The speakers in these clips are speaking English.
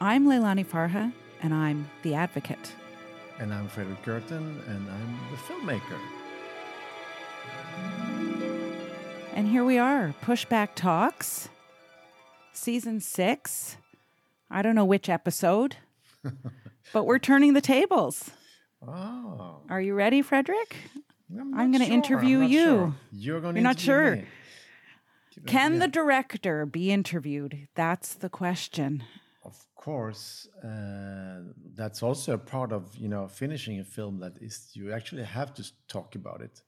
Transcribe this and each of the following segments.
I'm Leilani Farha, and I'm the advocate. And I'm Fredrik Gertten, and I'm the filmmaker. And here we are, Pushback Talks, season six. I don't know which episode, but we're turning the tables. Oh. Are you ready, Frederick? I'm, I'm gonna sure. interview you. sure. You're going to You're not sure. Me. Can Yeah. the director be interviewed? That's the question. Course, uh, that's also a part of you know finishing a film. That is, you actually have to talk about it.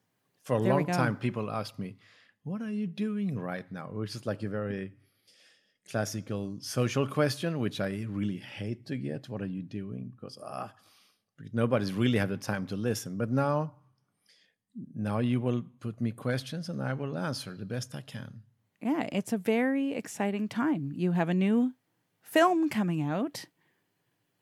For a There long time, people ask me, "What are you doing right now?" Which is like a very classical social question, which I really hate to get. What are you doing? Because ah, because nobody's really have the time to listen. But now, now you will put me questions, and I will answer the best I can. Yeah, it's a very exciting time. You have a new film coming out.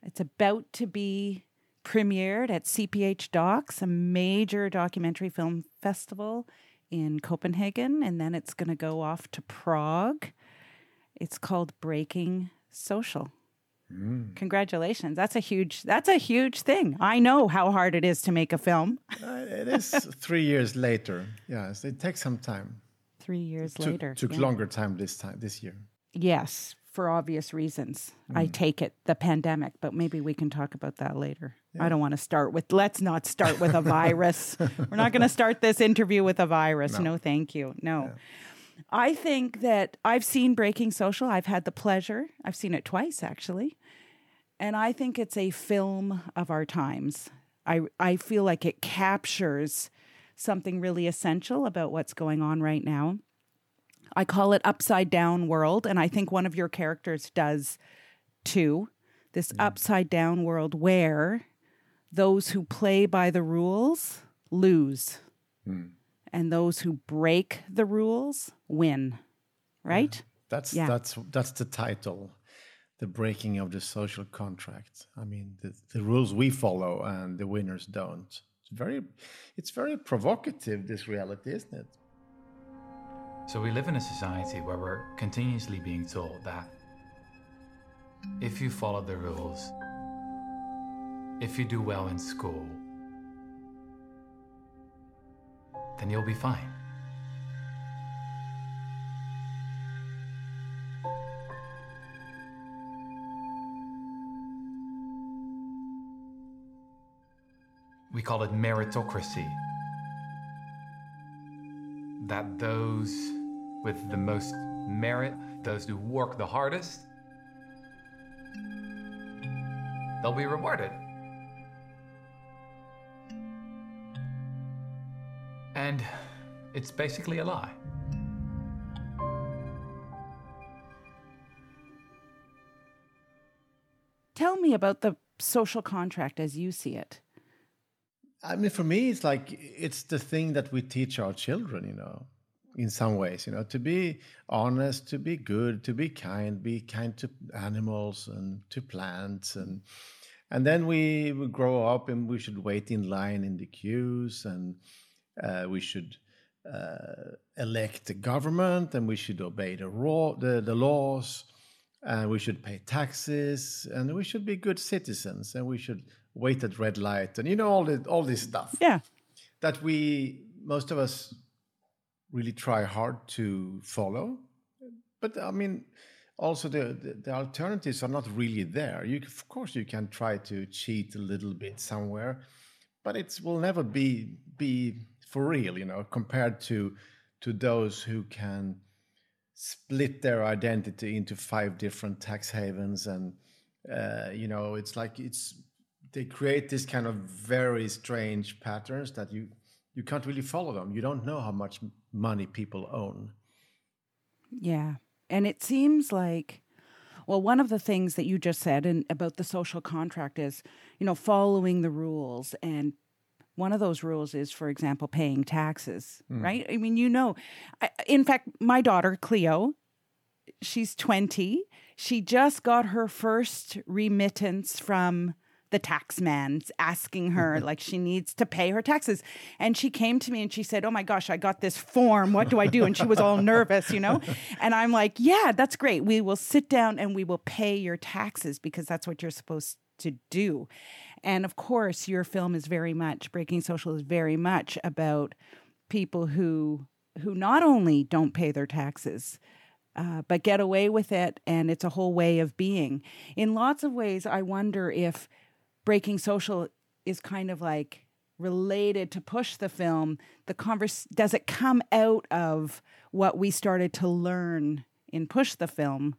It's about to be premiered at CPH:DOX, a major documentary film festival in Copenhagen, and then it's going to go off to Prague. It's called Breaking Social. Congratulations. That's a huge that's a huge thing. I know how hard it is to make a film. Uh, it is three years later. Yes, it takes some time. 3 years took, later. took yeah. longer time this time this year. Yes, for obvious reasons. I mm. take it the pandemic, but maybe we can talk about that later. I don't want to start with, let's not start with a virus. We're not going to start this interview with a virus. No, thank you. No. I think that I've seen Breaking Social. I've had the pleasure, I've seen it twice actually. And I think it's a film of our times. I, I feel like it captures something really essential about what's going on right now. I call it upside down world, and I think one of your characters does too. This upside down world where those who play by the rules lose, hmm. and those who break the rules win. Right? That's Yeah. that's that's the title, the breaking of the social contract. I mean, the, the rules we follow and the winners don't. It's very, it's very provocative. This reality, isn't it? So we live in a society where we're continuously being told that if you follow the rules, if you do well in school, then you'll be fine. We call it meritocracy that those with the most merit, those who work the hardest, they'll be rewarded. And it's basically a lie. Tell me about the social contract as you see it. I mean, for me, it's like it's the thing that we teach our children. You know, in some ways, you know, to be honest, to be good, to be kind, be kind to animals and to plants, and and then we, we grow up and we should wait in line in the queues, and uh, we should uh, elect the government, and we should obey the law, the, the laws, and we should pay taxes, and we should be good citizens, and we should wait at red light, and you know all the all this stuff Yeah. that we most of us really try hard to follow but i mean also the, the, the alternatives are not really there you of course you can try to cheat a little bit somewhere but it will never be be for real you know compared to to those who can split their identity into five different tax havens and uh, you know it's like it's they create this kind of very strange patterns that you you can't really follow them you don't know how much money people own Yeah. And it seems like, well, one of the things that you just said in, about the social contract is, you know, following the rules. And one of those rules is, for example, paying taxes, hmm. right? I mean, you know, I, in fact, my daughter, Cleo, she's 20. She just got her first remittance from the tax man asking her like she needs to pay her taxes. And she came to me and she said, Oh my gosh, I got this form. What do I do? And she was all nervous, you know? And I'm like, Yeah, that's great. We will sit down and we will pay your taxes because that's what you're supposed to do. And of course, your film is very much, Breaking Social is very much about people who who not only don't pay their taxes, uh, but get away with it, and it's a whole way of being. In lots of ways, I wonder if breaking social is kind of like related to push the film. The converse does it come out of what we started to learn in push the film?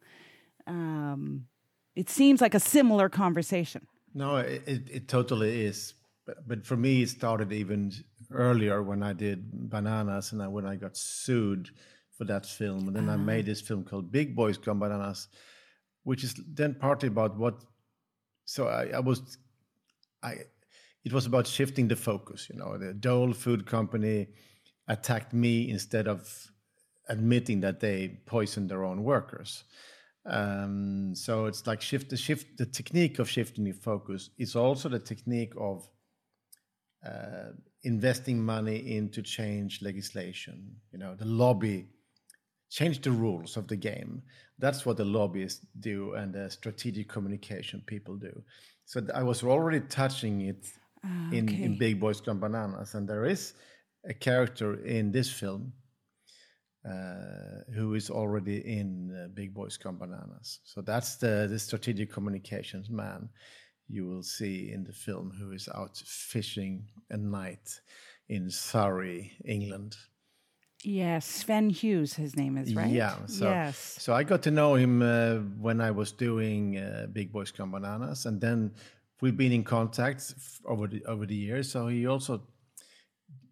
Um, it seems like a similar conversation. No, it, it, it totally is. But, but for me, it started even earlier when I did Bananas and I, when I got sued for that film. And then I made this film called Big Boys Gone Bananas, which is then partly about what. So I, I was, I, it was about shifting the focus. You know, the Dole Food Company attacked me instead of admitting that they poisoned their own workers. Um, so it's like shift the shift the technique of shifting the focus is also the technique of uh, investing money into change legislation. You know, the lobby change the rules of the game. That's what the lobbyists do and the strategic communication people do. So I was already touching it Ah, in, okay. in Big Boys Gone Bananas, and there is a character in this film uh, who is already in uh, Big Boys Gone Bananas. So that's the, the strategic communications man you will see in the film who is out fishing at night in Surrey, England. Yes, Sven Hughes, his name is right. Yeah. So, yes. so I got to know him uh, when I was doing uh, Big Boys Gone Bananas, and then we've been in contact f- over the over the years. So he also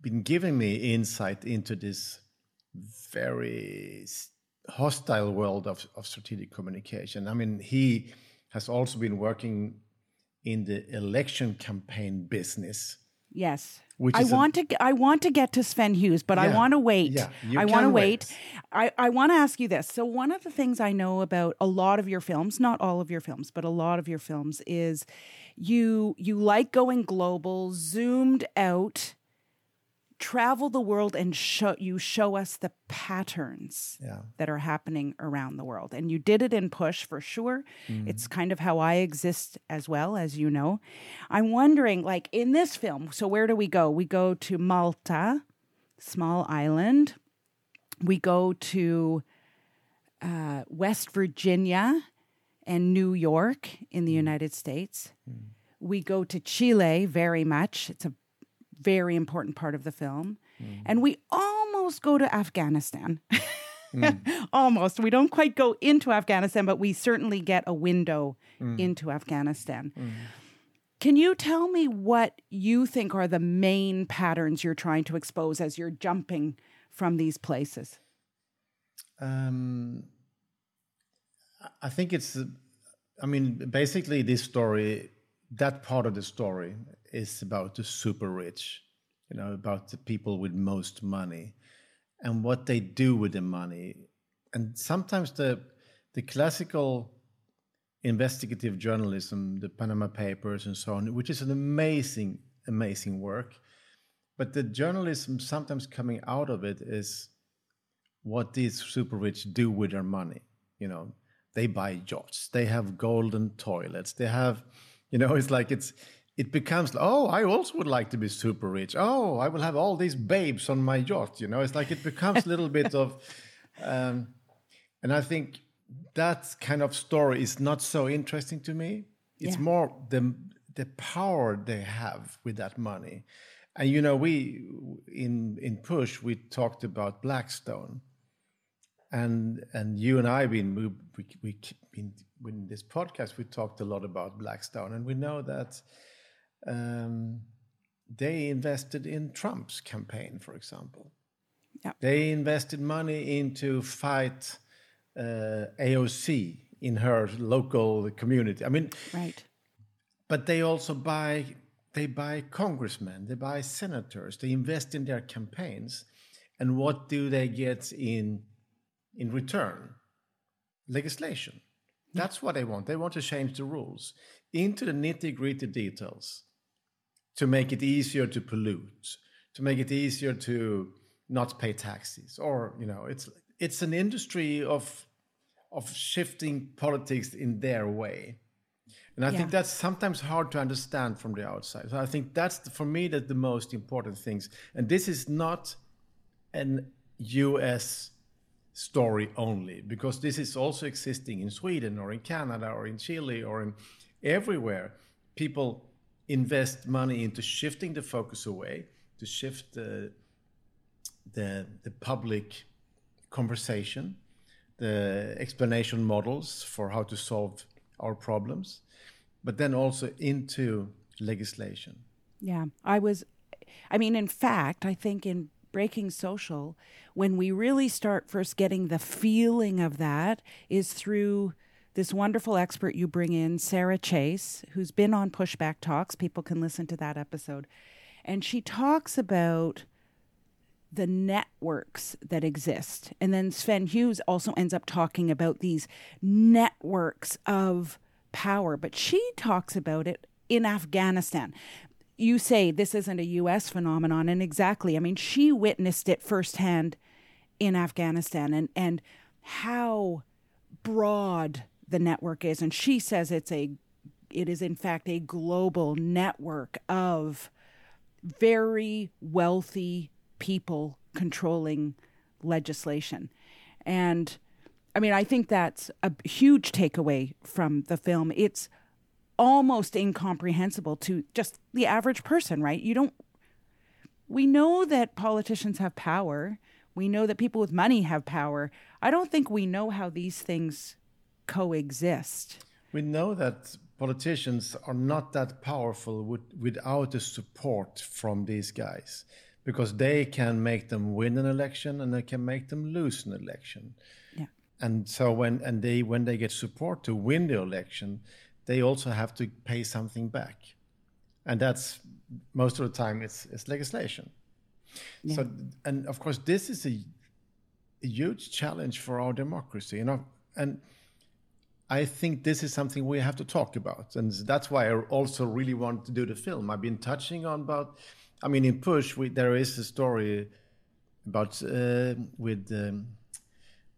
been giving me insight into this very hostile world of, of strategic communication. I mean, he has also been working in the election campaign business. Yes. Which I is a- want to. I want to get to Sven Hughes, but I want to wait. yeah, I want to wait. wait. I, I want to ask you this. So one of the things I know about a lot of your films, not all of your films, but a lot of your films, is you you like going global, zoomed out, travel the world, and show you show us the patterns Yeah. that are happening around the world. And you did it in Push for sure. Mm-hmm. It's kind of how I exist as well, as you know. I'm wondering, like in this film, so where do we go? We go to Malta, small island. We go to uh, West Virginia and New York in the United States. We go to Chile very much. It's a very important part of the film. Mm. And we almost go to Afghanistan. Mm. almost. We don't quite go into Afghanistan, but we certainly get a window mm. into Afghanistan. Can you tell me what you think are the main patterns you're trying to expose as you're jumping from these places? Um, I- think it's, I mean, basically, this story, that part of the story is about the super rich, you know, about the people with most money and what they do with the money. And sometimes the, the classical investigative journalism, the Panama Papers and so on, which is an amazing, amazing work. But the journalism sometimes coming out of it is what these super rich do with their money. You know, they buy yachts, they have golden toilets, they have, you know, it's like it's it becomes oh, I also would like to be super rich. Oh, I will have all these babes on my yacht. You know, it's like it becomes a little bit of, um, and I think that kind of story is not so interesting to me. It's Yeah. more the the power they have with that money. And you know, we in in Push we talked about Blackstone, and and you and I been we we, we been in this podcast we talked a lot about Blackstone, and we know that um, they invested in Trump's campaign, for example. Yeah. They invested money into fight uh, AOC in her local community. I mean, Right. but they also buy they buy congressmen, they buy senators, they invest in their campaigns, and what do they get in in return? Legislation. That's what they want. They want to change the rules into the nitty gritty details to make it easier to pollute, to make it easier to not pay taxes, or you know, it's it's an industry of of shifting politics in their way. And I yeah. think that's sometimes hard to understand from the outside. So I think that's the, for me that the most important things. And this is not an US story only, because this is also existing in Sweden or in Canada or in Chile or in everywhere. People invest money into shifting the focus away, to shift the the, the public conversation, the explanation models for how to solve our problems, but then also into legislation. Yeah, I was, I mean, in fact, I think in breaking social, when we really start first getting the feeling of that is through this wonderful expert you bring in, Sarah Chayes, who's been on Pushback Talks. People can listen to that episode. And she talks about the networks that exist. And then Sven Hughes also ends up talking about these networks of power, but she talks about it in Afghanistan. You say this isn't a US phenomenon, and exactly. I mean, she witnessed it firsthand in Afghanistan and, and how broad the network is. And she says it's a it is in fact a global network of very wealthy people controlling legislation. And I mean, I think that's a huge takeaway from the film. It's almost incomprehensible to just the average person, right? You don't, we know that politicians have power. We know that people with money have power. I don't think we know how these things coexist. We know that politicians are not that powerful with, without the support from these guys because they can make them win an election and they can make them lose an election. Yeah. And so when and they when they get support to win the election, they also have to pay something back. And that's most of the time it's it's legislation. Yeah. So and of course this is a, a huge challenge for our democracy, you know, and I think this is something we have to talk about, and that's why I also really want to do the film. I've been touching on about I mean, in Push, we, there is a story about uh, with um,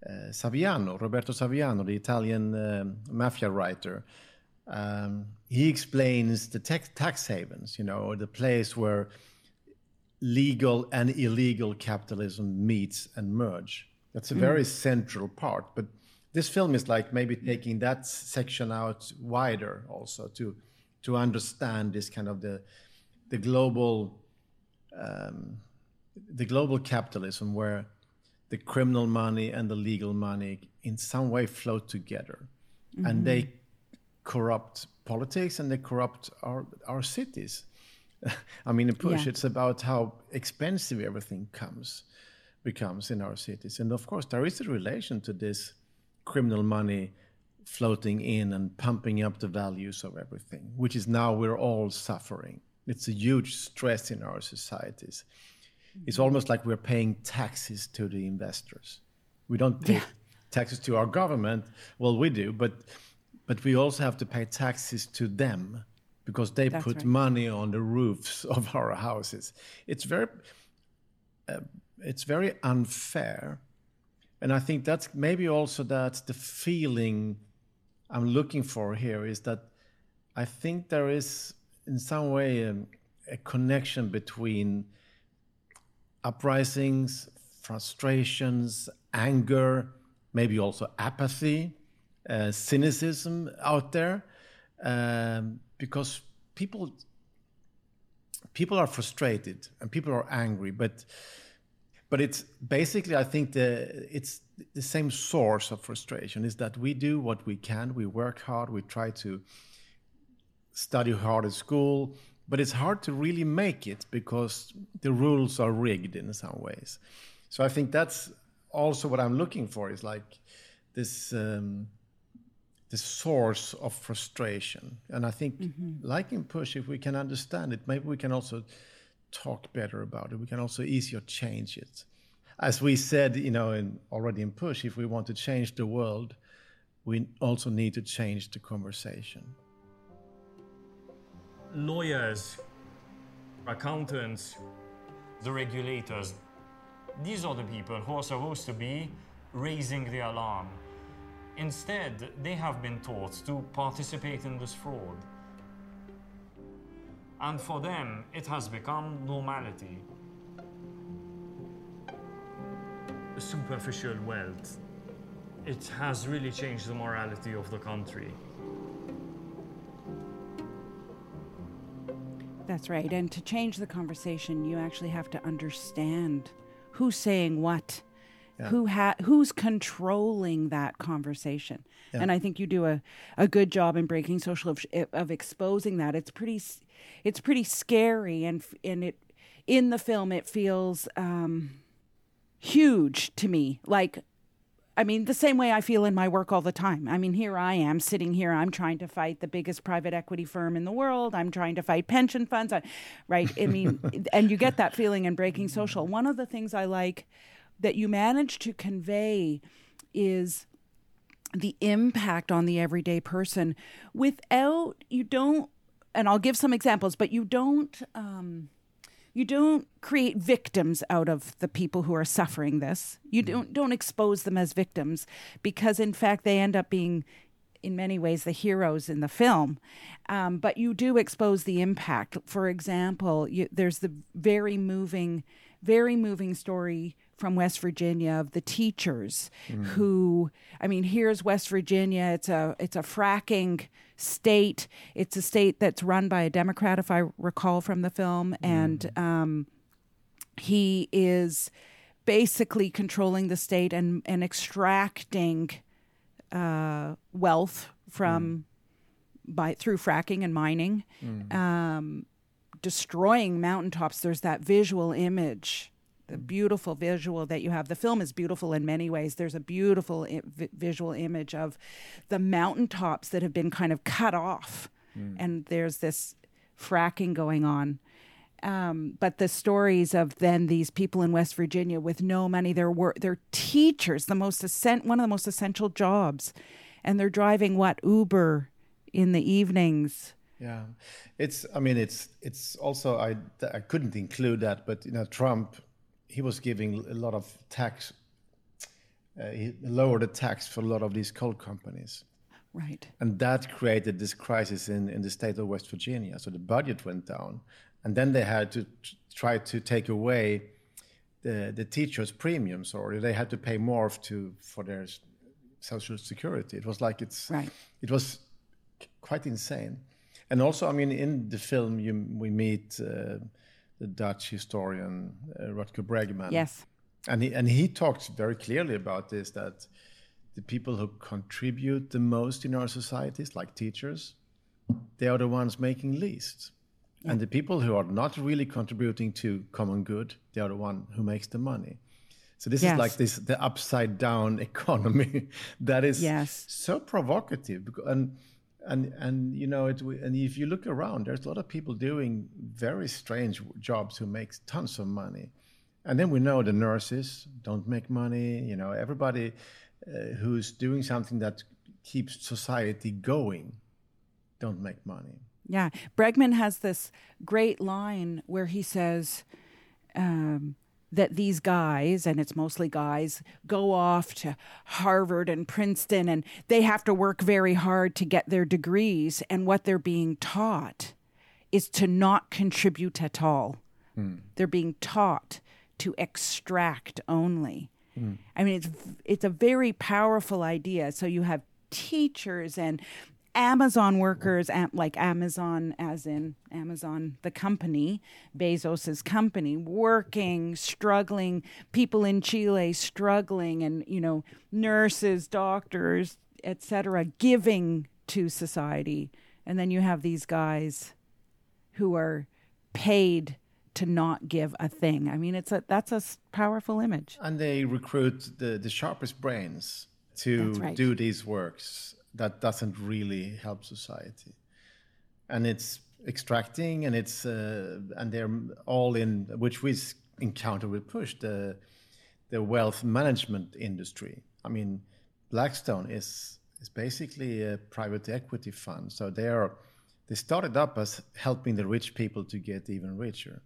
uh, Saviano, Roberto Saviano, the Italian uh, mafia writer. Um, he explains the tax, tax havens, you know, the place where legal and illegal capitalism meets and merge. That's a very mm. central part. But this film is like maybe taking that section out wider also to to understand this kind of the the global um, the global capitalism where the criminal money and the legal money in some way flow together mm-hmm. and they corrupt politics and they corrupt our our cities i mean in push yeah. it's about how expensive everything comes becomes in our cities and of course there is a relation to this criminal money floating in and pumping up the values of everything which is now we're all suffering it's a huge stress in our societies. It's almost like we're paying taxes to the investors. We don't pay yeah. taxes to our government. Well, we do, but but we also have to pay taxes to them because they That's put right. money on the roofs of our houses. It's very uh, it's very unfair, and I think that's maybe also that's the feeling I'm looking for here is that I think there is in some way um, a connection between uprisings, frustrations, anger, maybe also apathy, uh, cynicism out there, um, because people people are frustrated and people are angry, but but it's basically I think the it's the same source of frustration is that we do what we can, we work hard, we try to study hard at school, but it's hard to really make it because the rules are rigged in some ways. So I think that's also what I'm looking for is like this um, this source of frustration. And I think, mm-hmm. like in Push, if we can understand it, maybe we can also talk better about it. We can also easier change it. As we said, you know, in, already in Push, if we want to change the world, we also need to change the conversation. Lawyers, accountants, the regulators, these are the people who are supposed to be raising the alarm. Instead, they have been taught to participate in this fraud. And for them, it has become normality. Superficial wealth. It has really changed the morality of the country. That's right. And to change the conversation, you actually have to understand who's saying what. Yeah. Who ha- who's controlling that conversation? Yeah. And I think you do a, a good job in breaking social of, of exposing that. It's pretty it's pretty scary and and it in the film it feels um, huge to me. Like I mean, the same way I feel in my work all the time. I mean, here I am sitting here. I'm trying to fight the biggest private equity firm in the world. I'm trying to fight pension funds. I, right? I mean, and you get that feeling in Breaking Social. One of the things I like that you manage to convey is the impact on the everyday person without, you don't, and I'll give some examples, but you don't. Um, you don't create victims out of the people who are suffering this. You don't don't expose them as victims because in fact they end up being in many ways the heroes in the film. Um, but you do expose the impact. For example, you, there's the very moving, very moving story from West Virginia of the teachers who I mean here's West Virginia. It's a it's a fracking state. It's a state that's run by a Democrat if I recall from the film. And um, he is basically controlling the state and and extracting uh, wealth from by through fracking and mining um, destroying mountaintops. There's that visual image the beautiful visual that you have. The film is beautiful in many ways. There's a beautiful I- visual image of the mountaintops that have been kind of cut off, and there's this fracking going on. Um, but the stories of then these people in West Virginia with no money, they're wor- they're teachers, the most essen- one of the most essential jobs, and they're driving what Uber in the evenings. Yeah, it's. I mean, it's. It's also. I. I couldn't include that, but you know, Trump, he was giving a lot of tax. Uh, he lowered the tax for a lot of these coal companies, Right. and that created this crisis in in the state of West Virginia. So the budget went down, and then they had to try to take away the the teachers' premiums, or they had to pay more to for their social security. It was like it's Right. it was quite insane. And also, I mean, in the film, you, we meet uh, the Dutch historian uh, Rutger Bregman. Yes. and he and he talks very clearly about this that the people who contribute the most in our societies, like teachers, they are the ones making least. And the people who are not really contributing to common good, they are the one who makes the money. So this Yes. is like this the upside down economy that is Yes. so provocative and and and you know it and if you look around there's a lot of people doing very strange jobs who make tons of money and then we know the nurses don't make money you know everybody uh, who's doing something that keeps society going don't make money Yeah. Bregman has this great line where he says um, that these guys, and it's mostly guys, go off to Harvard and Princeton and they have to work very hard to get their degrees. And what they're being taught is to not contribute at all. Hmm. They're being taught to extract only. Hmm. I mean, it's it's a very powerful idea. So you have teachers and Amazon workers, like Amazon, as in Amazon, the company, Bezos's company, working, struggling, people in Chile struggling, and you know, nurses, doctors, etc., giving to society, and then you have these guys who are paid to not give a thing. I mean, it's a that's a powerful image. and they recruit the, the sharpest brains to right. do these works that doesn't really help society and it's extracting and it's uh, and they're all in which we encounter with push the the wealth management industry i mean blackstone is is basically a private equity fund. So they are they started up as helping the rich people to get even richer,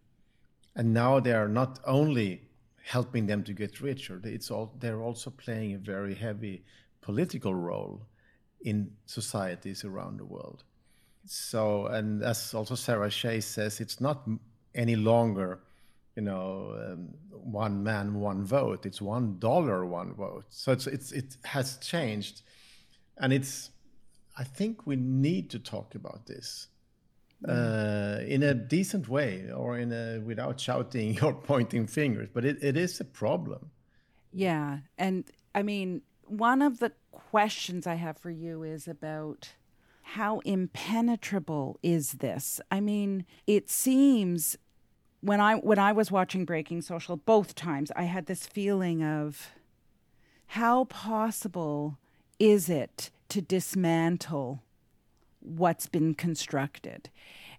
and now they are not only helping them to get richer. It's all they're also playing a very heavy political role in societies around the world. So, and as also Sarah Chayes says, it's not any longer, you know, um, one man, one vote. It's one dollar, one vote. So it's, it's it has changed, and it's. I think we need to talk about this uh, in a decent way, or in a without shouting or pointing fingers. But it, it is a problem. Yeah, and I mean, one of the questions I have for you is about how impenetrable is this? I mean, it seems when I when I was watching Breaking Social both times, I had this feeling of how possible is it to dismantle what's been constructed?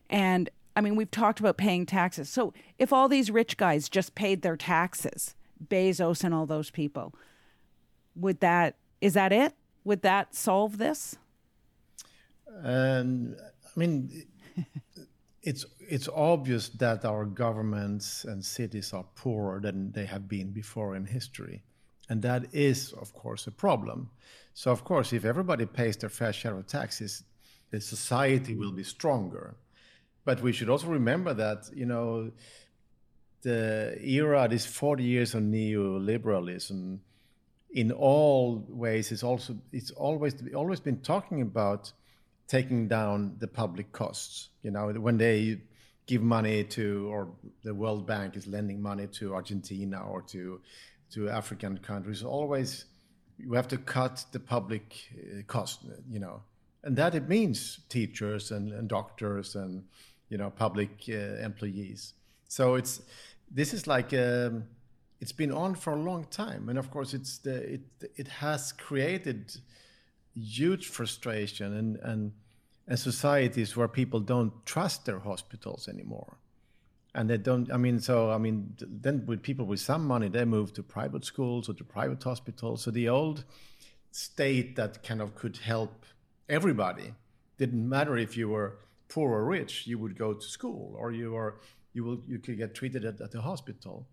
And I mean, we've talked about paying taxes. So if all these rich guys just paid their taxes, Bezos and all those people, would that is that it? Would that solve this? Um, I mean, it's it's obvious that our governments and cities are poorer than they have been before in history, and that is, of course, a problem. So, of course, if everybody pays their fair share of taxes, the society will be stronger. But we should also remember that you know the era, these 40 years of neoliberalism, in all ways, is also it's always always been talking about taking down the public costs. You know, when they give money to, or the World Bank is lending money to Argentina or to to African countries, always you have to cut the public uh, cost. You know, and that it means teachers and, and doctors and you know public uh, employees. So it's this is like. Um, it's been on for a long time, and of course, it's the it it has created huge frustration and, and, and societies where people don't trust their hospitals anymore. And they don't, I mean, so, I mean, then with people with some money, they move to private schools or to private hospitals. So the old state that kind of could help everybody didn't matter if you were poor or rich, you would go to school or you were, you will, you could get treated at, at the hospital.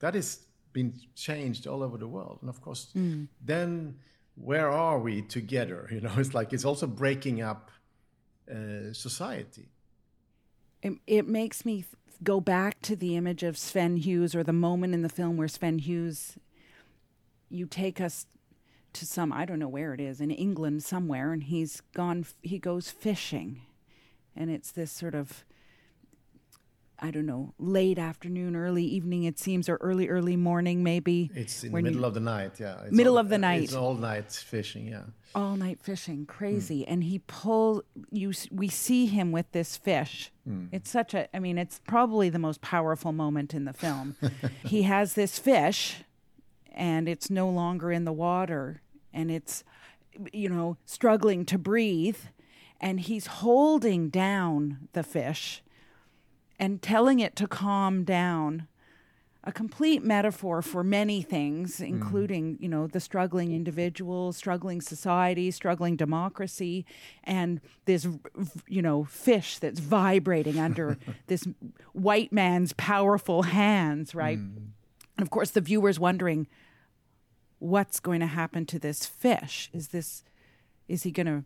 That has been changed all over the world. And of course, mm. then where are we together? You know, it's like it's also breaking up uh, society. It, it makes me go back to the image of Sven Hughes or the moment in the film where Sven Hughes, you take us to some, I don't know where it is, in England somewhere, and he's gone, he goes fishing. And it's this sort of I don't know, late afternoon, early evening, it seems, or early, early morning, maybe. It's in the middle you, of the night, yeah. It's middle all, of the night. It's all night fishing, yeah. All night fishing, crazy. Mm. And he pulls, you, we see him with this fish. Mm. It's such a, I mean, it's probably the most powerful moment in the film. he has this fish, and it's no longer in the water, and it's, you know, struggling to breathe. And he's holding down the fish and telling it to calm down a complete metaphor for many things mm. including mm. you know the struggling individual struggling society struggling democracy and this you know fish that's vibrating under this white man's powerful hands right mm. and of course the viewers wondering what's going to happen to this fish is this is he going to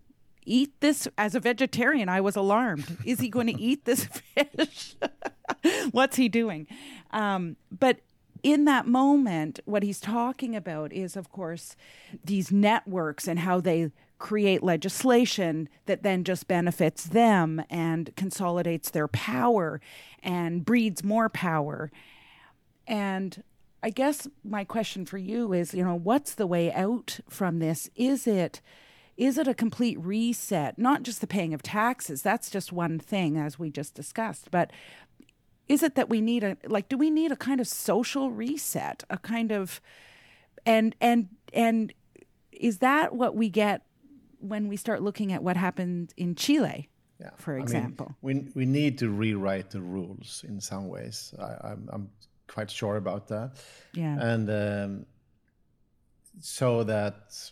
eat this? As a vegetarian, I was alarmed. Is he going to eat this fish? What's he doing? Um, but in that moment, what he's talking about is, of course, these networks and how they create legislation that then just benefits them and consolidates their power and breeds more power. And I guess my question for you is, you know, what's the way out from this? Is it is it a complete reset? Not just the paying of taxes, that's just one thing, as we just discussed, but is it that we need a like do we need a kind of social reset a kind of and and and is that what we get when we start looking at what happened in chile yeah. for example I mean, we, we need to rewrite the rules in some ways I, am I'm, I'm quite sure about that yeah and um, so that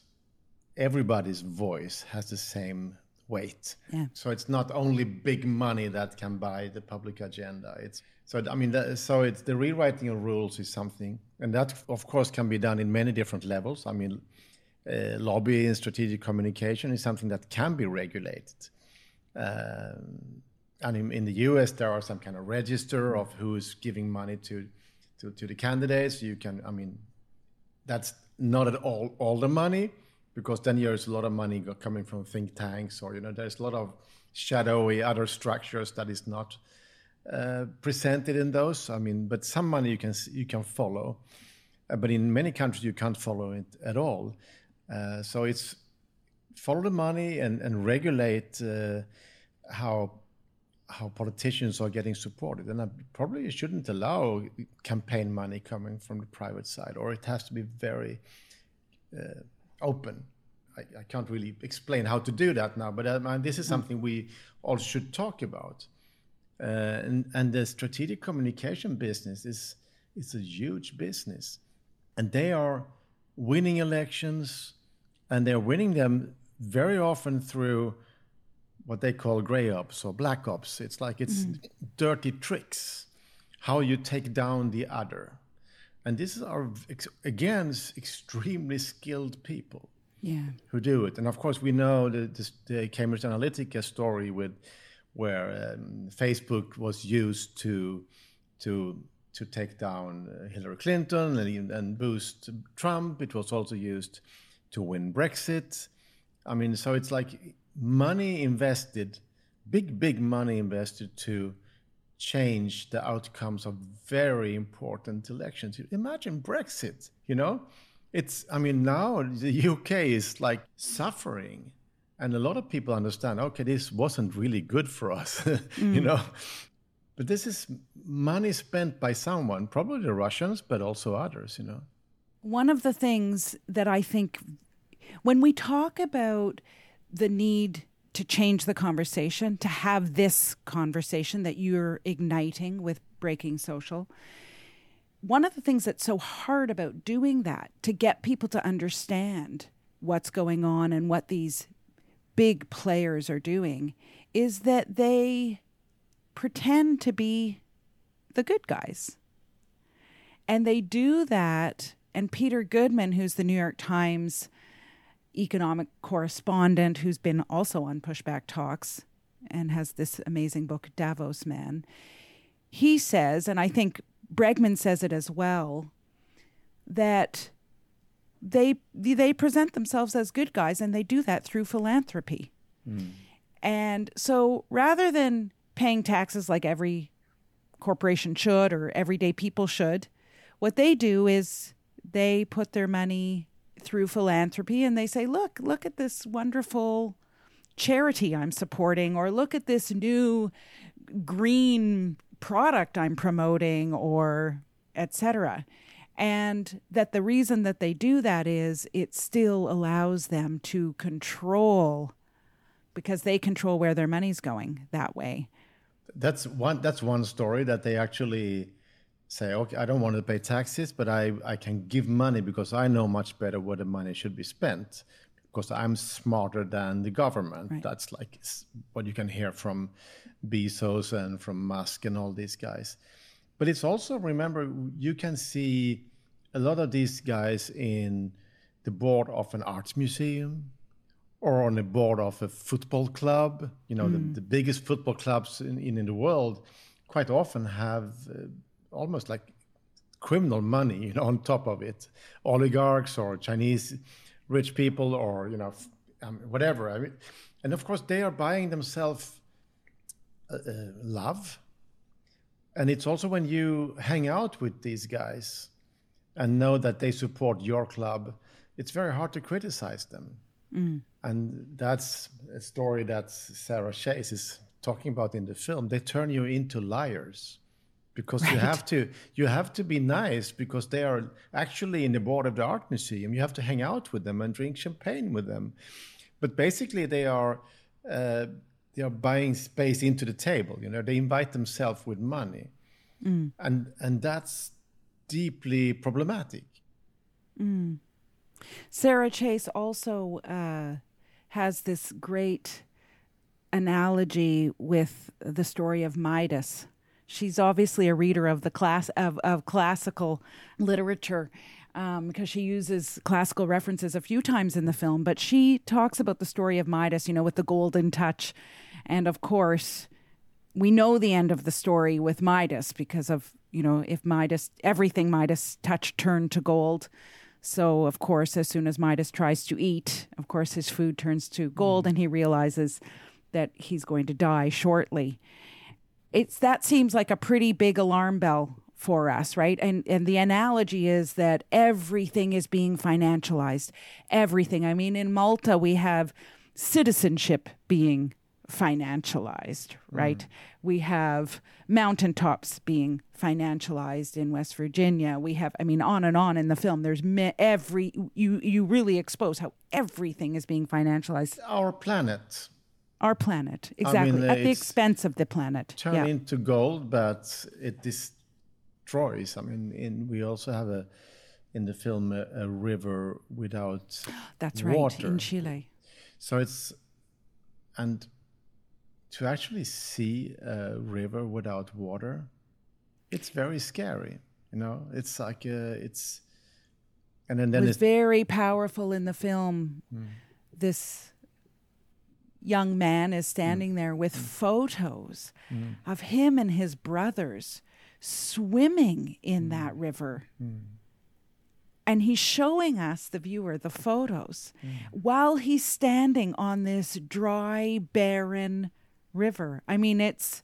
everybody's voice has the same weight. Yeah. So it's not only big money that can buy the public agenda. It's so I mean, that, so it's the rewriting of rules is something, and that of course can be done in many different levels. I mean, uh, and strategic communication is something that can be regulated. Um, and in, in, the US, there are some kind of register of who is giving money to, to, to the candidates. You can, I mean, that's not at all all the money, because then there's a lot of money coming from think tanks, or you know, there's a lot of shadowy other structures that is not uh, presented in those. I mean, but some money you can you can follow, uh, but in many countries you can't follow it at all. Uh, so it's follow the money and, and regulate uh, how how politicians are getting supported. And I probably shouldn't allow campaign money coming from the private side, or it has to be very uh, open. I, I, can't really explain how to do that now, but uh, this is something we all should talk about. Uh, and, and the strategic communication business is is a huge business, and they are winning elections, and they're winning them very often through what they call gray ops or black ops. It's like it's mm. dirty tricks, how you take down the other. And this are again extremely skilled people yeah. who do it. And of course, we know the, the, the Cambridge Analytica story with where um, Facebook was used to to to take down uh, Hillary Clinton and, and boost Trump. It was also used to win Brexit. I mean, so it's like money invested, big, big money invested to change the outcomes of very important elections. Imagine Brexit, you know? It's, I mean, now the UK is like suffering. And a lot of people understand, okay, this wasn't really good for us, mm. you know? But this is money spent by someone, probably the Russians, but also others, you know? One of the things that I think when we talk about the need to change the conversation, to have this conversation that you're igniting with Breaking Social. One of the things that's so hard about doing that, to get people to understand what's going on and what these big players are doing, is that they pretend to be the good guys. And they do that. And Peter Goodman, who's the New York Times economic correspondent who's been also on Pushback Talks and has this amazing book, Davos Man. He says, and I think Bregman says it as well, that they they present themselves as good guys and they do that through philanthropy. Mm. And so rather than paying taxes like every corporation should or everyday people should, what they do is they put their money through philanthropy and they say, look, look at this wonderful charity I'm supporting, or look at this new green product I'm promoting, or etc. And that the reason that they do that is it still allows them to control because they control where their money's going that way. That's one that's one story that they actually say, okay, I don't want to pay taxes, but I, I can give money because I know much better where the money should be spent because I'm smarter than the government. Right. That's like what you can hear from Bezos and from Musk and all these guys. But it's also, remember, you can see a lot of these guys in the board of an arts museum or on the board of a football club. You know, mm. the, the, biggest football clubs in, in, in the world quite often have uh, almost like criminal money, you know, on top of it, oligarchs or Chinese rich people or you know um, whatever. I mean, and of course they are buying themselves uh, uh, love, and it's also when you hang out with these guys and know that they support your club, it's very hard to criticize them. Mm. And that's a story that Sarah Chayes is talking about in the film. They turn you into liars because right. you have to you have to be nice because they are actually in the board of the art museum you have to hang out with them and drink champagne with them but basically they are uh, they are buying space into the table you know they invite themselves with money mm. and and that's deeply problematic mm. Sarah Chayes also uh, has this great analogy with the story of Midas. She's obviously a reader of the class of, of classical literature um, because she uses classical references a few times in the film. But she talks about the story of Midas, you know, with the golden touch, and of course, we know the end of the story with Midas because of you know if Midas everything Midas touched turned to gold. So of course, as soon as Midas tries to eat, of course his food turns to gold, mm. and he realizes that he's going to die shortly. It's that seems like a pretty big alarm bell for us, right? And and the analogy is that everything is being financialized. Everything. I mean, in Malta we have citizenship being financialized, right? Mm. We have mountaintops being financialized in West Virginia. We have, I mean, on and on in the film. There's me- every you you really expose how everything is being financialized. Our planet our planet, exactly, I mean, at the expense of the planet. Turn yeah. into gold, but it destroys. I mean, in, we also have a in the film a, a river without that's water. right in Chile. So it's and to actually see a river without water, it's very scary. You know, it's like uh, it's and then, then it was very powerful in the film. Mm. This young man is standing mm. there with mm. photos mm. of him and his brothers swimming in mm. that river. Mm. And he's showing us, the viewer, the photos mm. while he's standing on this dry, barren river. I mean, it's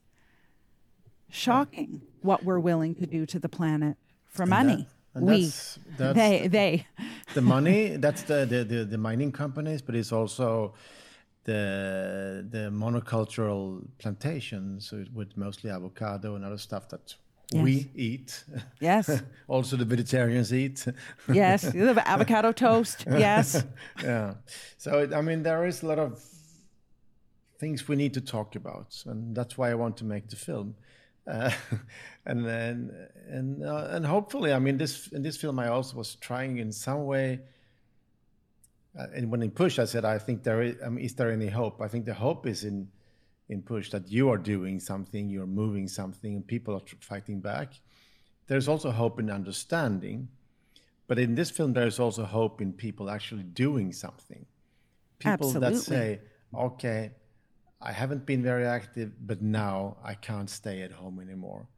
shocking what we're willing to do to the planet for money. That, we, that's, that's they, they. The money, that's the, the, the, the mining companies, but it's also the the monocultural plantations with mostly avocado and other stuff that yes. we eat. Yes. also the vegetarians eat. yes, the avocado toast. Yes. yeah. So I mean, there is a lot of things we need to talk about, and that's why I want to make the film. Uh, and and and uh, and hopefully, I mean, this in this film, I also was trying in some way Uh, and when in push, I said, I think there is. I mean, is there any hope? I think the hope is in in push that you are doing something, you're moving something, and people are fighting back. There's also hope in understanding, but in this film, there is also hope in people actually doing something. People Absolutely. that say, "Okay, I haven't been very active, but now I can't stay at home anymore."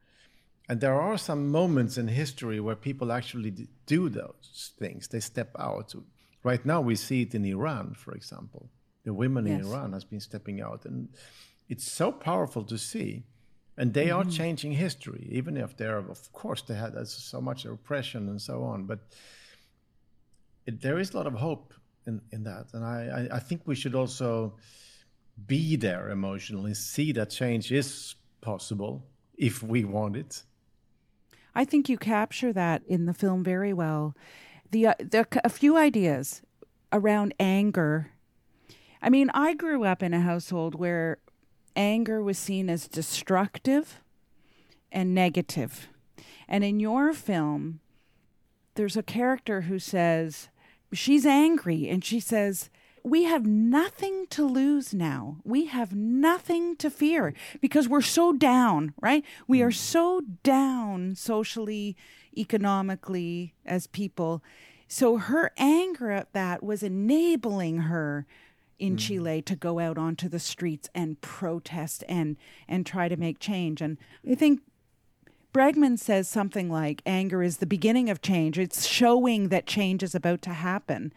And there are some moments in history where people actually do those things. They step out Right now, we see it in Iran, for example. The women yes. in Iran has been stepping out, and it's so powerful to see. And they mm-hmm. are changing history, even if they're, of course, they had so much oppression and so on. But it, there is a lot of hope in, in that, and I, I, I think we should also be there emotionally, see that change is possible if we want it. I think you capture that in the film very well the, uh, the a few ideas around anger. I mean, I grew up in a household where anger was seen as destructive and negative. And in your film, there's a character who says, she's angry and she says, we have nothing to lose now. We have nothing to fear because we're so down, right? We are so down socially, economically as people. So her anger at that was enabling her in mm. Chile to go out onto the streets and protest and and try to make change. And I think Bregman says something like anger is the beginning of change. It's showing that change is about to happen.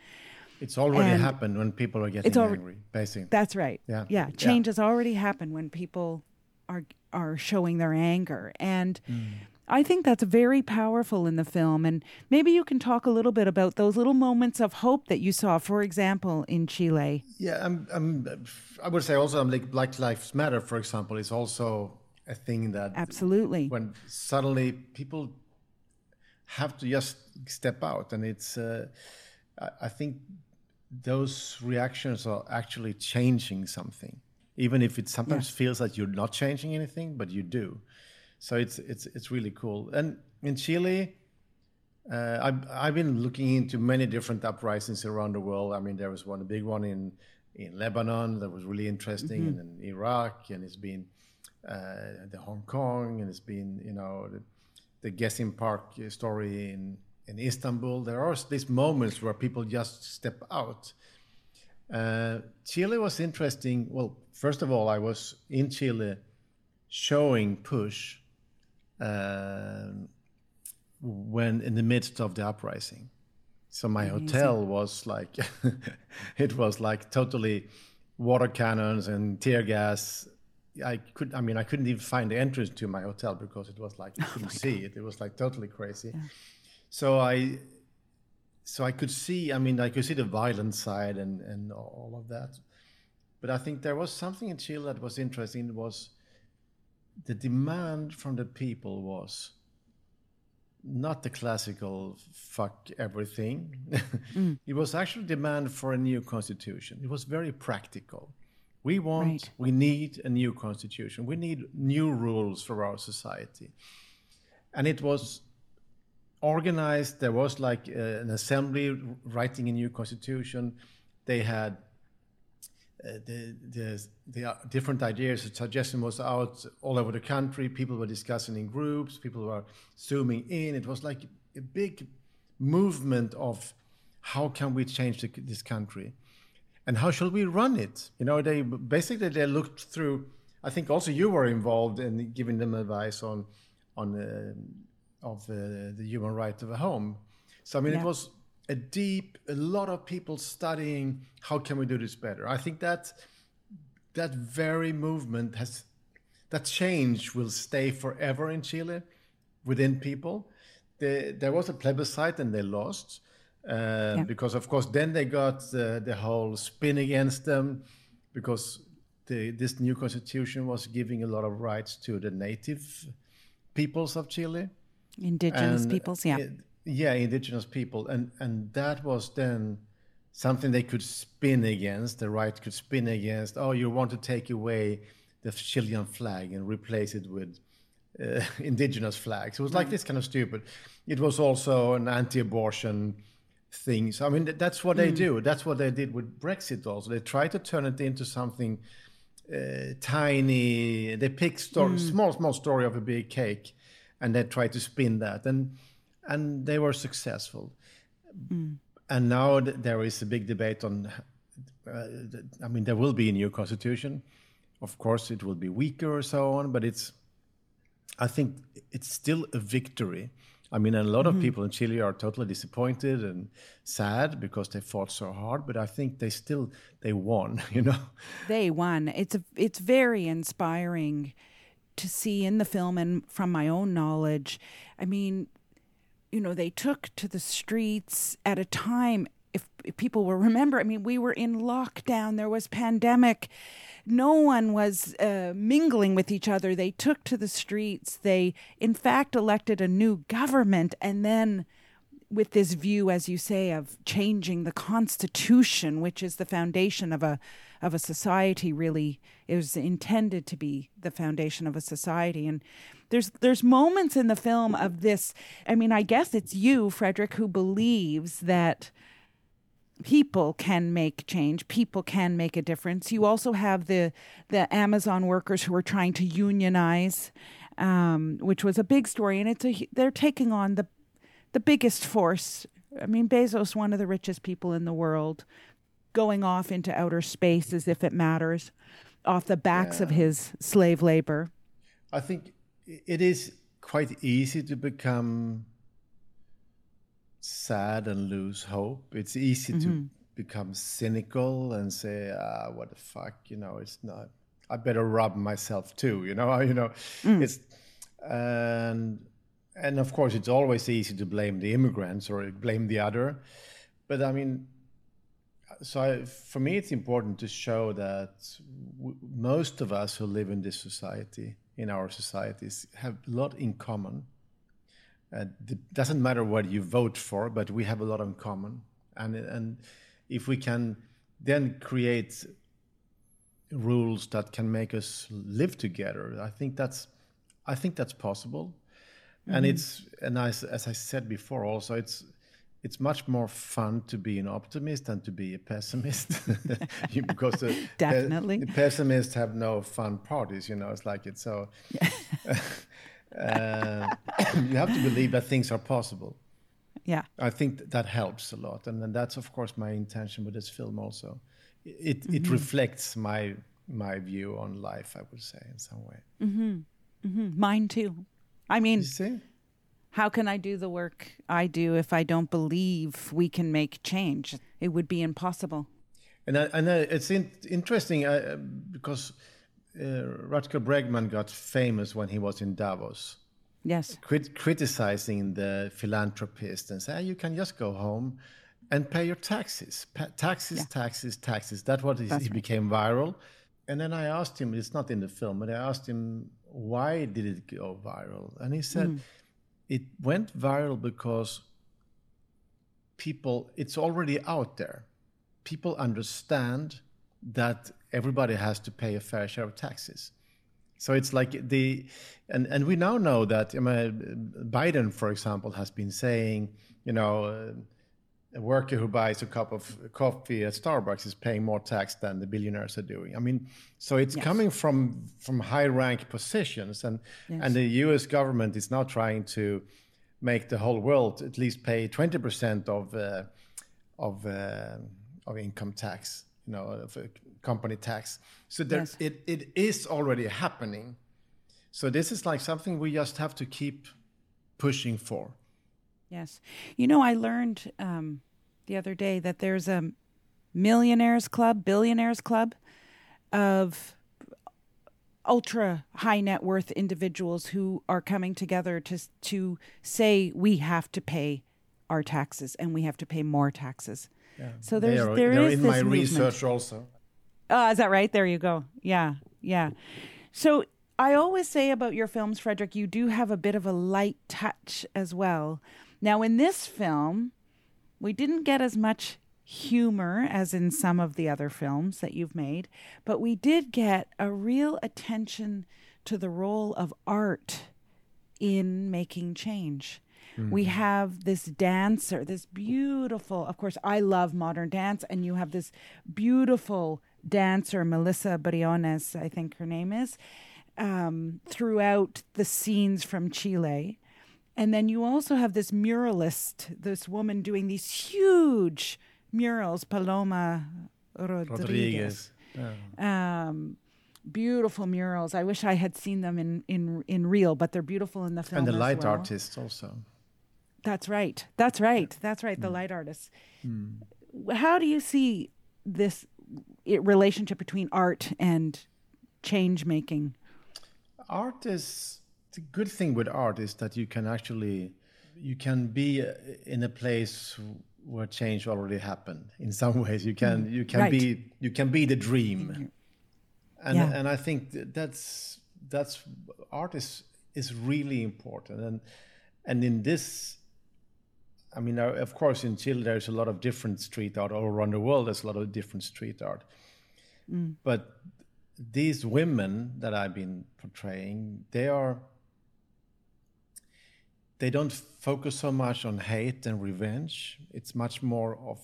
It's already and happened when people are getting al- angry, basically. That's right. Yeah. Yeah. Change yeah. has already happened when people are are showing their anger. And mm. I think that's very powerful in the film. And maybe you can talk a little bit about those little moments of hope that you saw, for example, in Chile. Yeah, I'm, I'm, i would say also like Black Lives Matter, for example, is also a thing that. Absolutely. When suddenly people have to just step out. And it's, uh, I think those reactions are actually changing something. Even if it sometimes feels like you're not changing anything, but you do. So it's it's it's really cool. And in Chile, Uh, I've, I've been looking into many different uprisings around the world. I mean, there was one, big one in, in Lebanon that was really interesting, mm-hmm. and in Iraq, and it's been uh, the Hong Kong, and it's been, you know, the, the Gezi Park story in, in Istanbul. There are these moments where people just step out. Uh, Chile was interesting. Well, first of all, I was in Chile showing Push. Uh, when in the midst of the uprising. So my Amazing. hotel was like, it was like totally water cannons and tear gas. I could, I mean, I couldn't even find the entrance to my hotel because it was like you oh couldn't oh see God. it. It was like totally crazy. Yeah. So I, so I could see. I mean, I could see the violent side and and all of that. But I think there was something in Chile that was interesting. Was the demand from the people was not the classical fuck everything. mm. It was actually demand for a new constitution. It was very practical. We want, right. we need a new constitution. We need new rules for our society. And it was organized. There was like uh, an assembly writing a new constitution. They had the, the, the different ideas, the suggestion was out all over the country. People were discussing in groups. People were zooming in. It was like a big movement of how can we change the, this country, and how shall we run it? You know, they basically they looked through. I think also you were involved in giving them advice on on uh, of uh, the human right of a home. So I mean, yeah. it was a deep, a lot of people studying how can we do this better. I think that that very movement has that change will stay forever in Chile within people. there was a plebiscite and they lost uh, yeah. because, of course, then they got uh, the whole spin against them because the, this new constitution was giving a lot of rights to the native peoples of Chile. Indigenous and peoples, yeah. It, yeah indigenous people. And and that was then something they could spin against the right could spin against. Oh you want to take away the chilean flag and replace it with uh, indigenous flags. It was like mm. this kind of stupid. It was also an anti-abortion thing. So i mean that's what they mm. do. That's what they did with brexit also. They try to turn it into something uh, tiny. They pick story, mm. small small story of a big cake and they try to spin that. And and they were successful. Mm. And now there is a big debate on. Uh, I mean, there will be a new constitution. Of course, it will be weaker or so on, but it's. I think it's still a victory. I mean, a lot mm-hmm. of people in Chile are totally disappointed and sad because they fought so hard, but I think they still they won. You know, they won. It's a, it's very inspiring to see in the film and from my own knowledge. I mean, you know, they took to the streets at a time if, if, people will remember, I mean, we were in lockdown, there was pandemic. No one was uh, mingling with each other. They took to the streets. They, in fact, elected a new government. And then, with this view, as you say, of changing the Constitution, which is the foundation of a of a society, really, it was intended to be the foundation of a society. And there's there's moments in the film of this. I mean, I guess it's you, Fredrik, who believes that people can make change people can make a difference you also have the the amazon workers who are trying to unionize um, which was a big story and it's a they're taking on the the biggest force i mean bezos one of the richest people in the world going off into outer space as if it matters off the backs yeah. of his slave labor i think it is quite easy to become sad and lose hope. It's easy mm-hmm. to become cynical and say, ah, what the fuck, you know, it's not. I better rob myself too, you know. You know, mm. it's and and of course it's always easy to blame the immigrants or blame the other, but I mean, so I, for me it's important to show that w- most of us who live in this society in our societies have a lot in common. Uh, it doesn't matter what you vote for, but we have a lot in common. And, and if we can then create rules that can make us live together, I think that's, I think that's possible. and it's and as, as I said before, also it's it's much more fun to be an optimist than to be a pessimist because the, Definitely. the pessimists have no fun parties. You know, it's like it's so. uh, you have to believe that things are possible. Yeah. I think th- that helps a lot, and, and that's of course my intention with this film also. It it reflects my my view on life, I would say, in some way. mm-hmm. Mm-hmm. Mine too. I mean, You see? How can I do the work I do if I don't believe we can make change? It would be impossible. And I, and I, it's in, interesting uh, because uh, Rutger Bregman got famous when he was in Davos, Yes. crit- criticizing the philanthropist and say, "Ah, you can just go home and pay your taxes. Pa- taxes, taxes, taxes. That's what he, he became viral. And then I asked him, it's not in the film, but I asked him, why did it go viral? And he said, it went viral because people, it's already out there. People understand that everybody has to pay a fair share of taxes. So it's like the, and, and we now know that I mean, Biden, for example, has been saying, you know, a worker who buys a cup of coffee at Starbucks is paying more tax than the billionaires are doing. I mean, so it's coming from from high rank positions, and and the U.S. government is now trying to make the whole world at least pay twenty percent of uh, of uh, of income tax, you know, of company tax. So there, Yes. it it is already happening. So this is like something we just have to keep pushing for. Yes. You know, I learned um, the other day that there's a millionaires club, billionaires club of ultra high net worth individuals who are coming together to to say we have to pay our taxes and we have to pay more taxes. So there's are, there they're in this my movement. research also. Oh, is that right? There you go. Yeah, yeah. So I always say about your films, Fredrik, you do have a bit of a light touch as well. Now, in this film, we didn't get as much humor as in some of the other films that you've made, but we did get a real attention to the role of art in making change. We have this dancer, this beautiful, of course, I love modern dance, and you have this beautiful dancer, Melissa Briones, I think her name is, um, throughout the scenes from Chile. And then you also have this muralist, this woman doing these huge murals, Paloma Rodriguez Rodriguez. Yeah. um, beautiful murals. I wish I had seen them in in in real, but they're beautiful in the film. And the light well. artists also. That's right. That's right. That's right. Hmm. The light artists. How do you see this relationship between art and change making? art is the good thing with art is that you can actually you can be uh, in a place where change already happened. In some ways you can you can Right. be you can be the dream. And Yeah. and i think that's that's art is is really important. And and in this i mean of course in chile there's a lot of different street art. All around the world there's a lot of different street art. But these women that I've been portraying, they are they don't focus so much on hate and revenge. It's much more of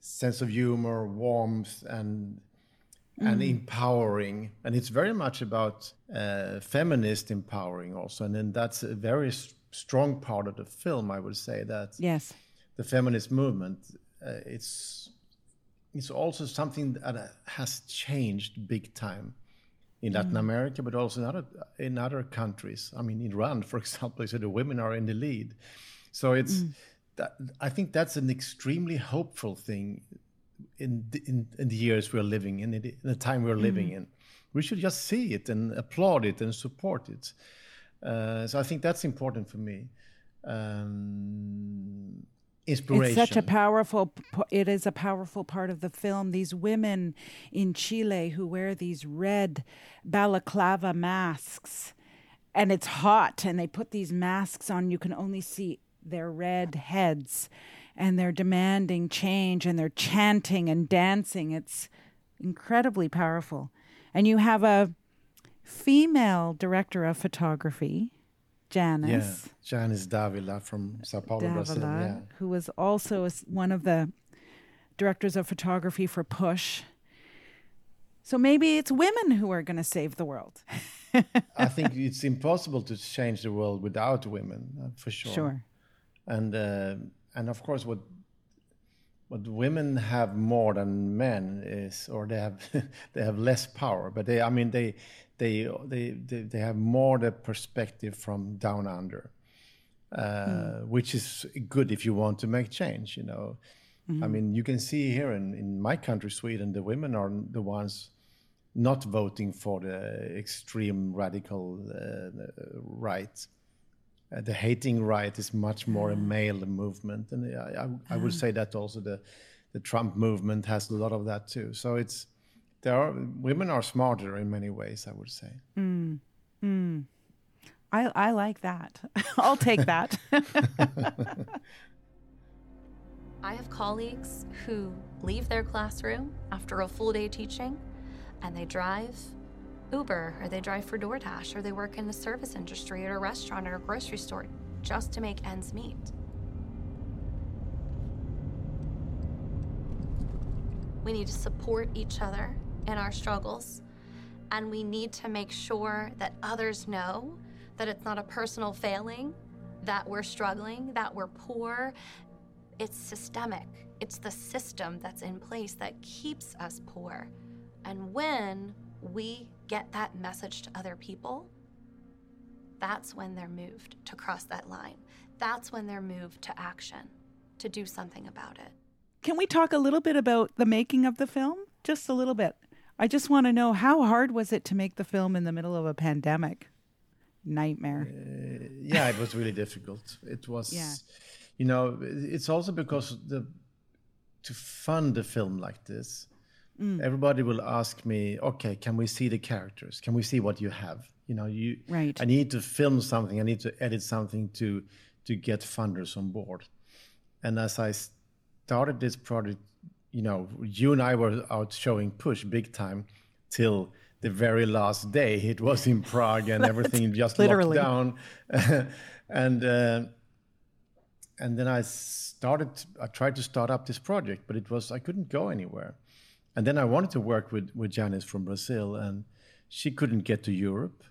sense of humor, warmth, and and empowering. And it's very much about uh, feminist empowering also. And then that's a very s- strong part of the film. I would say that Yes. the feminist movement uh, it's it's also something that has changed big time in Latin America, but also in other in other countries. I mean, in Iran, for example, so the women are in the lead. So it's that, I think that's an extremely hopeful thing in the, in, in the years we're living in, in the, time we're living in. We should just see it and applaud it and support it. Uh, so I think that's important for me. Um, inspiration. It's such a powerful. It is a powerful part of the film. These women in Chile who wear these red balaclava masks, and it's hot, and they put these masks on. You can only see their red heads, and they're demanding change, and they're chanting and dancing. It's incredibly powerful, and you have a female director of photography, Janice. Yeah, Janice Davila from Sao Paulo, Brazil. Yeah. who was also one of the directors of photography for Push. So maybe it's women who are going to save the world. I think it's impossible to change the world without women, uh, for sure. Sure. And uh, and of course, what what women have more than men is, or they have they have less power. But they, I mean, they they they they, they have more the perspective from down under, uh, which is good if you want to make change. You know, I mean, you can see here in in my country, Sweden, the women are the ones not voting for the extreme radical uh, right. Uh, the hating right is much more a male movement, and I, I, I would say that also the the Trump movement has a lot of that too. So it's there are women are smarter in many ways. I would say. Mm. Mm. I, I like that. I'll take that. I have colleagues who leave their classroom after a full day teaching and they drive Uber or they drive for DoorDash or they work in the service industry at a restaurant or a grocery store just to make ends meet. We need to support each other in our struggles and we need to make sure that others know that it's not a personal failing, that we're struggling, that we're poor, it's systemic. It's the system that's in place that keeps us poor. And when we get that message to other people, that's when they're moved to cross that line. That's when they're moved to action, to do something about it. Can we talk a little bit about the making of the film? Just a little bit. I just want to know how hard was it to make the film in the middle of a pandemic? Nightmare. yeah, it was really difficult. It was, Yeah. you know, it's also because the to fund a film like this, Mm. everybody will ask me, okay, can we see the characters? Can we see what you have? You know, you Right. I need to film something. I need to edit something to to get funders on board. And as I started this project, you know, you and I were out showing Push big time till the very last day. It was in Prague and everything just Literally. locked down. and uh, and then I started. I tried to start up this project, but it was I couldn't go anywhere. And then I wanted to work with with Janice from Brazil, and she couldn't get to Europe.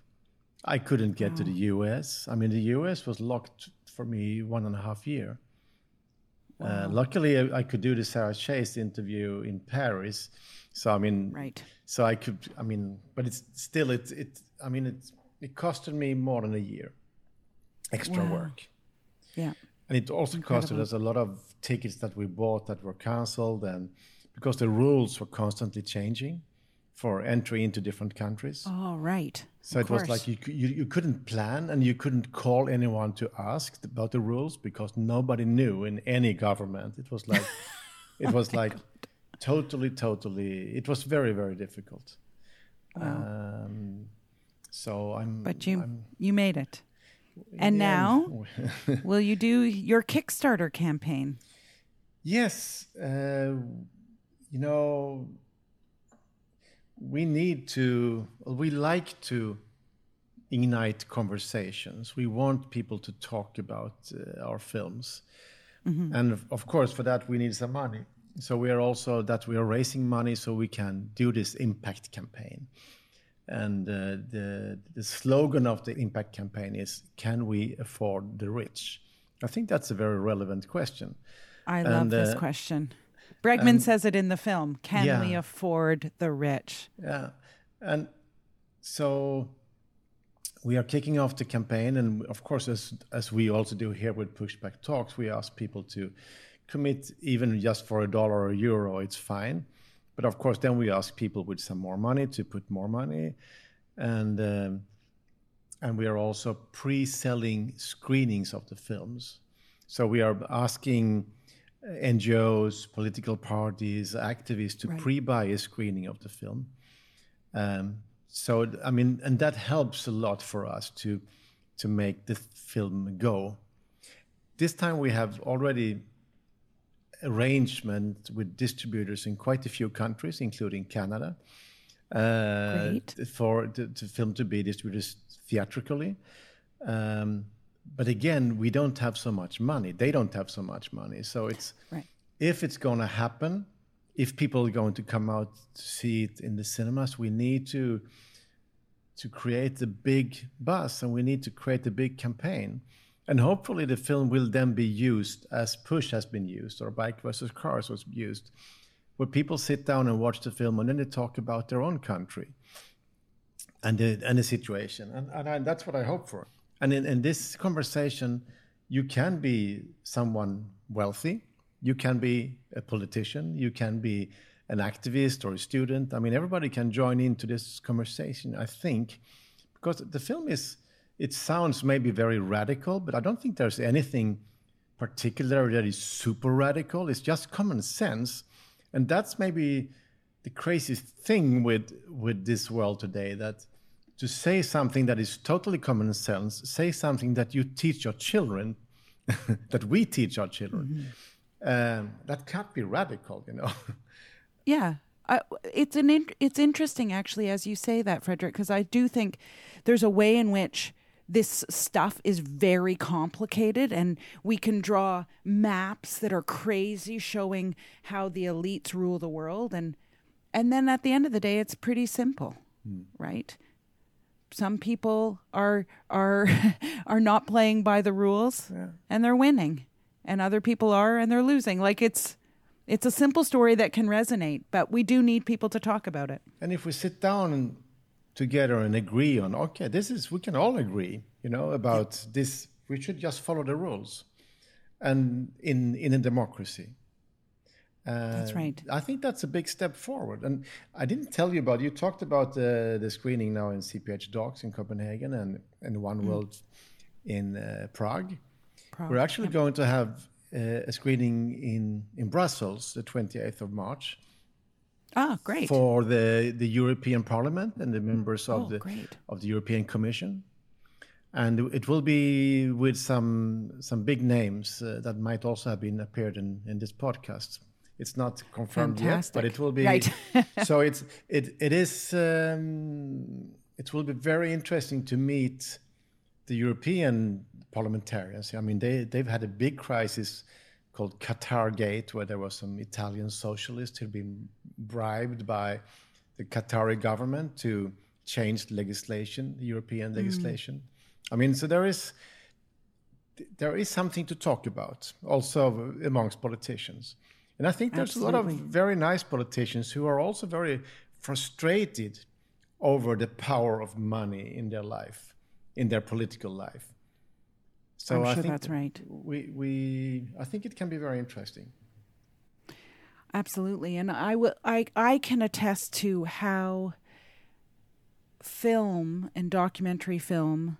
I couldn't get to the U.S. I mean, the U.S. was locked for me one and a half year. Uh, luckily, I, I could do the Sarah Chayes interview in Paris. So I mean, Right. so I could. I mean, but it's still it it. I mean, it it costed me more than a year extra Wow. work. Yeah. And it also costed us a lot of tickets that we bought that were canceled, and because the rules were constantly changing for entry into different countries. Oh, right. so Of it was like you, you, you couldn't plan and you couldn't call anyone to ask about the rules because nobody knew in any government. It was like it Oh was like totally, totally. It was very, very difficult. Um, so I'm. But you I'm, you made it. And now, will you do your Kickstarter campaign? Yes, uh, you know, we need to, we like to ignite conversations. We want people to talk about uh, our films. And of, of course, for that, we need some money. So we are also that we are raising money so we can do this impact campaign. And uh, the, the slogan of the impact campaign is Can we afford the rich? I think that's a very relevant question. I love And, this uh, question. Bregman says it in the film. Can we afford the rich? Yeah. And so we are kicking off the campaign. And of course, as, as we also do here with Pushback Talks, we ask people to commit even just for a dollar or a euro, it's fine. But of course, then we ask people with some more money to put more money. And, um, and we are also pre selling screenings of the films. So we are asking NGOs, political parties, activists to Right. pre buy a screening of the film. Um, so I mean, and that helps a lot for us to to make the film go. This time we have already arrangement with distributors in quite a few countries, including Canada, uh, for the, the film to be distributed theatrically. Um, but again, we don't have so much money. They don't have so much money. So it's Right. if it's going to happen, if people are going to come out to see it in the cinemas, we need to to create a big buzz and we need to create a big campaign. And hopefully the film will then be used as Push has been used or Bike versus Cars was used, where people sit down and watch the film and then they talk about their own country and the, and the situation. And, and I, that's what I hope for. And in, in this conversation, you can be someone wealthy, you can be a politician, you can be an activist or a student. I mean, everybody can join into this conversation, I think, because the film is, it sounds maybe very radical, but I don't think there's anything particular that is super radical. It's just common sense. And that's maybe the craziest thing with with this world today that to say something that is totally common sense, say something that you teach your children, that we teach our children, um, that can't be radical, you know. Yeah. I, it's an in, it's interesting actually as you say that Fredrik because I do think there's a way in which this stuff is very complicated and we can draw maps that are crazy showing how the elites rule the world and and then at the end of the day it's pretty simple right some people are are are not playing by the rules and they're winning and other people are and they're losing like it's it's a simple story that can resonate but we do need people to talk about it And if we sit down and together and agree on, okay, this is, we can all agree, you know, about this, we should just follow the rules. And in, in a democracy. That's Uh, right. I think that's a big step forward. And I didn't tell you about, you talked about the, the screening now in CPH:DOX in Copenhagen and, and Mm. One World in uh, Prague. Prague, We're actually going to have uh, a screening in, in Brussels the 28th of March ah great for the, the European Parliament and the members of Oh, the great. of the European Commission, and it will be with some some big names uh, that might also have been appeared in, in this podcast. It's not confirmed yet, but it will be. Right. so it's it it is um, it will be very interesting to meet the European parliamentarians. I mean, they they've had a big crisis called Qatar Gate, where there was some Italian socialists who'd been bribed by the Qatari government to change legislation, European legislation. I mean, so there is there is something to talk about also amongst politicians. And I think there's a lot of very nice politicians who are also very frustrated over the power of money in their life, in their political life. So I'm I sure think that's right. We, we I think it can be very interesting. Absolutely. And I will I I can attest to how film and documentary film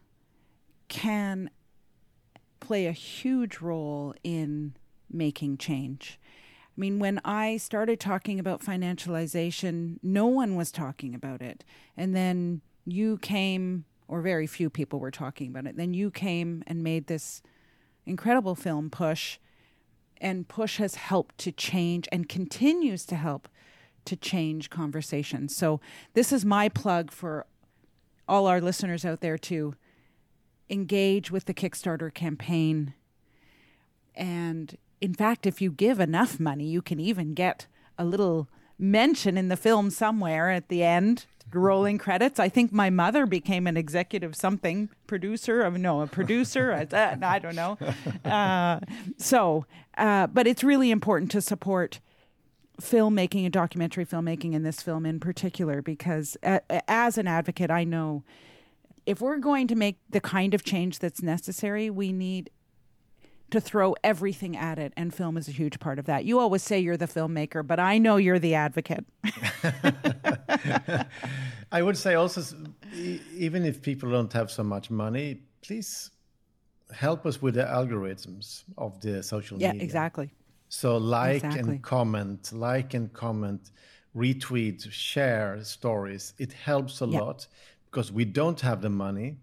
can play a huge role in making change. I mean, when I started talking about financialization, no one was talking about it. And then you came, or very few people were talking about it. Then you came and made this incredible film push and push has helped to change and continues to help to change conversations. So this is my plug for all our listeners out there to engage with the Kickstarter campaign. And in fact, if you give enough money, you can even get a little mention in the film somewhere at the end, rolling credits. I think my mother became an executive something producer of no, a producer. I, uh, I don't know. Uh, so, uh, but it's really important to support filmmaking and documentary filmmaking in this film in particular because uh, as an advocate, I know if we're going to make the kind of change that's necessary, we need to throw everything at it, and film is a huge part of that. You always say you're the filmmaker, but I know you're the advocate. I would say also, even if people don't have so much money, please help us with the algorithms of the social Yeah, media. exactly. So like Exactly. and comment, like and comment, retweet, share stories. It helps a Yeah. lot because we don't have the money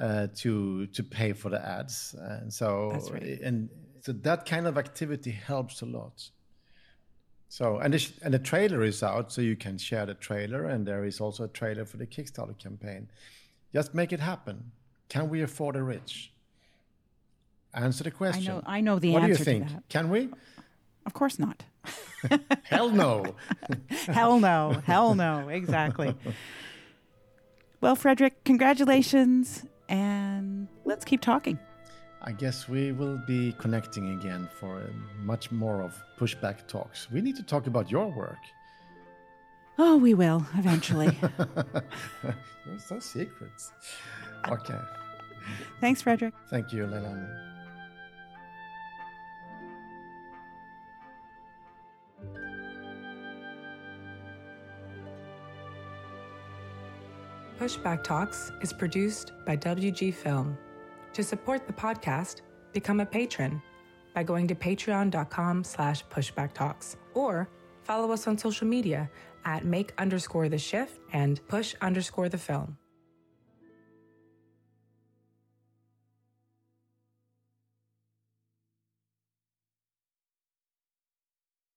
uh, to to pay for the ads, and so That's right. and so that kind of activity helps a lot. So and the, and the trailer is out, so you can share the trailer, and there is also a trailer for the Kickstarter campaign. Just make it happen. Can we afford the rich? Answer the question I know. I know the answer. what do you think? to that. Can we? Of course not. Hell no. Hell no. Hell no. Exactly. Well, Fredrik, congratulations, and let's keep talking. I guess we will be connecting again for uh, much more of pushback talks. We need to talk about your work. Oh, we will eventually. You're so secrets. Okay. Thanks, Fredrik. Thank you, Leilani. Pushback Talks is produced by WG Film. To support the podcast, become a patron by going to patreon.com slash pushbacktalks or follow us on social media at make underscore the shift and push underscore the film.